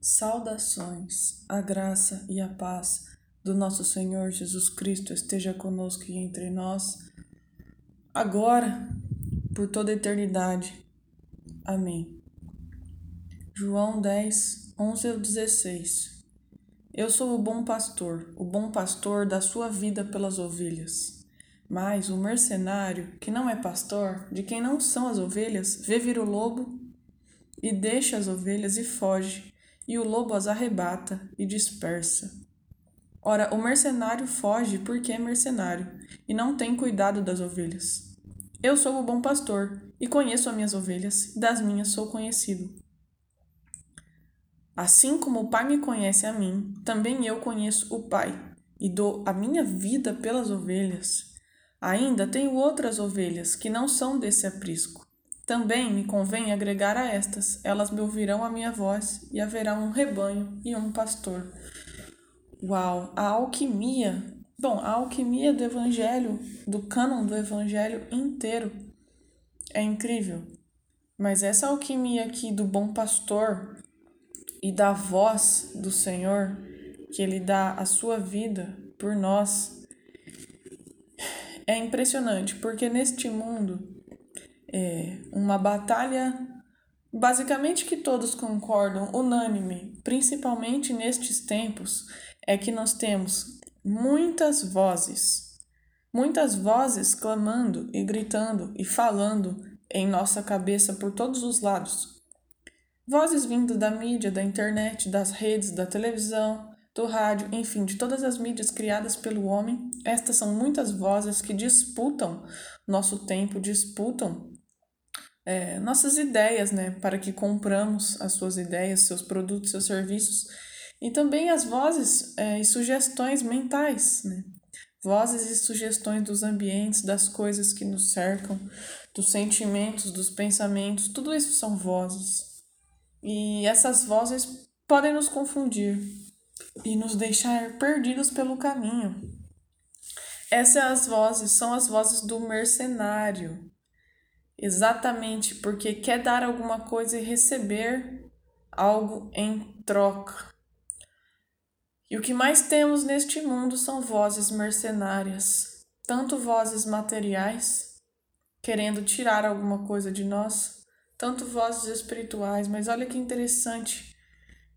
Saudações, a graça e a paz do nosso Senhor Jesus Cristo esteja conosco e entre nós, agora, por toda a eternidade. Amém. João 10, 11 ao 16 Eu sou o bom pastor, o bom pastor da sua vida pelas ovelhas. Mas o mercenário, que não é pastor, de quem não são as ovelhas, vê vir o lobo e deixa as ovelhas e foge e o lobo as arrebata e dispersa. Ora, o mercenário foge porque é mercenário e não tem cuidado das ovelhas. Eu sou o bom pastor e conheço as minhas ovelhas, e das minhas sou conhecido. Assim como o Pai me conhece a mim, também eu conheço o Pai e dou a minha vida pelas ovelhas. Ainda tenho outras ovelhas que não são desse aprisco. Também me convém agregar a estas, elas me ouvirão a minha voz, e haverá um rebanho e um pastor. Uau, a alquimia. Bom, a alquimia do evangelho, do cânon do evangelho inteiro é incrível. Mas essa alquimia aqui do bom pastor e da voz do Senhor, que ele dá a sua vida por nós, é impressionante, porque neste mundo é, uma batalha basicamente que todos concordam, unânime, principalmente nestes tempos, é que nós temos muitas vozes, muitas vozes clamando e gritando e falando em nossa cabeça por todos os lados. Vozes vindo da mídia, da internet, das redes, da televisão, do rádio, enfim, de todas as mídias criadas pelo homem. Estas são muitas vozes que disputam nosso tempo, disputam é, nossas ideias, né, para que compramos as suas ideias, seus produtos, seus serviços, e também as vozes é, e sugestões mentais, né, vozes e sugestões dos ambientes, das coisas que nos cercam, dos sentimentos, dos pensamentos, tudo isso são vozes. E essas vozes podem nos confundir e nos deixar perdidos pelo caminho. Essas vozes são as vozes do mercenário, exatamente porque quer dar alguma coisa e receber algo em troca. E o que mais temos neste mundo são vozes mercenárias, tanto vozes materiais, querendo tirar alguma coisa de nós, tanto vozes espirituais. Mas olha que interessante,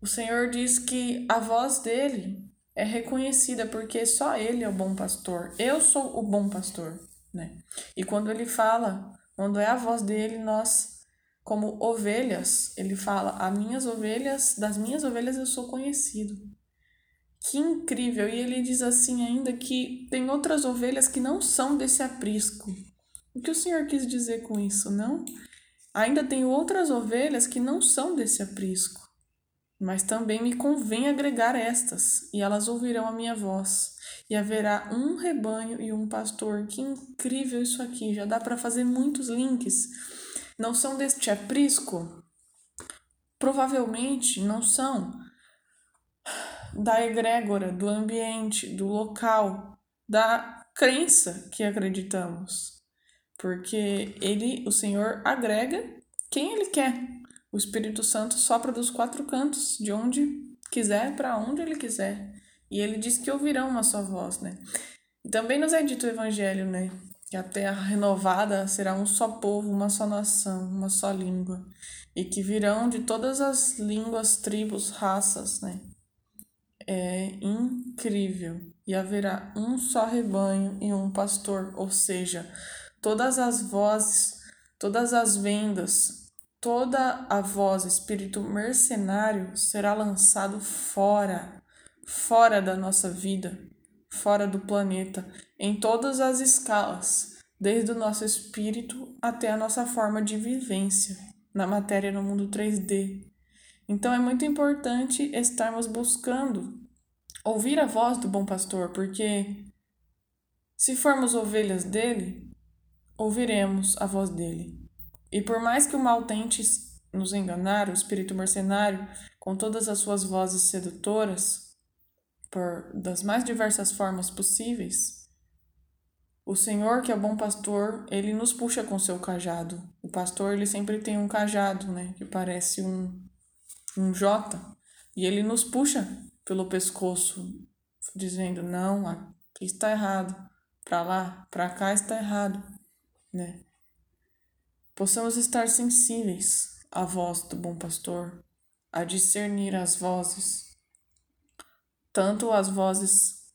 o Senhor diz que a voz dele é reconhecida porque só ele é o bom pastor. Eu sou o bom pastor, né? E quando ele fala quando é a voz dele, nós, como ovelhas, ele fala: "As minhas ovelhas, das minhas ovelhas eu sou conhecido". Que incrível! E ele diz assim ainda que tem outras ovelhas que não são desse aprisco. O que o Senhor quis dizer com isso, não? Ainda tenho outras ovelhas que não são desse aprisco, mas também me convém agregar estas, e elas ouvirão a minha voz e haverá um rebanho e um pastor. Que incrível isso aqui! Já dá para fazer muitos links. Não são deste aprisco? Provavelmente não são da egrégora, do ambiente, do local, da crença que acreditamos. Porque ele, o Senhor, agrega quem ele quer. O Espírito Santo sopra dos quatro cantos, de onde quiser, para onde ele quiser. E ele diz que ouvirão uma só voz, né? E também nos é dito o evangelho, né? Que a terra renovada será um só povo, uma só nação, uma só língua. E que virão de todas as línguas, tribos, raças, né? É incrível. E haverá um só rebanho e um pastor, ou seja, todas as vozes, todas as vendas, toda a voz, espírito mercenário será lançado fora fora da nossa vida, fora do planeta, em todas as escalas, desde o nosso espírito até a nossa forma de vivência na matéria no mundo 3D. Então é muito importante estarmos buscando ouvir a voz do bom pastor, porque se formos ovelhas dele, ouviremos a voz dele. E por mais que o mal tente nos enganar, o espírito mercenário, com todas as suas vozes sedutoras, por das mais diversas formas possíveis, o Senhor, que é bom pastor, ele nos puxa com seu cajado. O pastor, ele sempre tem um cajado, né, que parece um um J, E ele nos puxa pelo pescoço, dizendo: não, aqui está errado, para lá, para cá está errado, né? Possamos estar sensíveis à voz do bom pastor, a discernir as vozes, tanto as vozes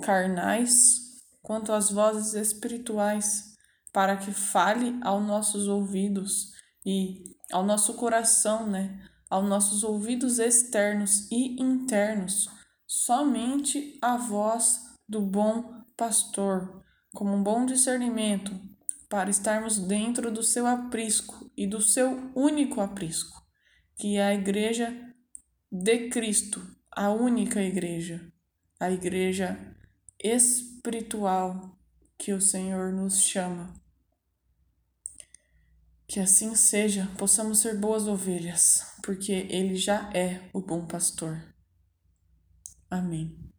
carnais quanto as vozes espirituais, para que fale aos nossos ouvidos e ao nosso coração, né? aos nossos ouvidos externos e internos somente a voz do bom pastor, como um bom discernimento, para estarmos dentro do seu aprisco e do seu único aprisco, que é a Igreja de Cristo, a única igreja, a igreja espiritual que o Senhor nos chama. Que assim seja, possamos ser boas ovelhas, porque Ele já é o bom pastor. Amém.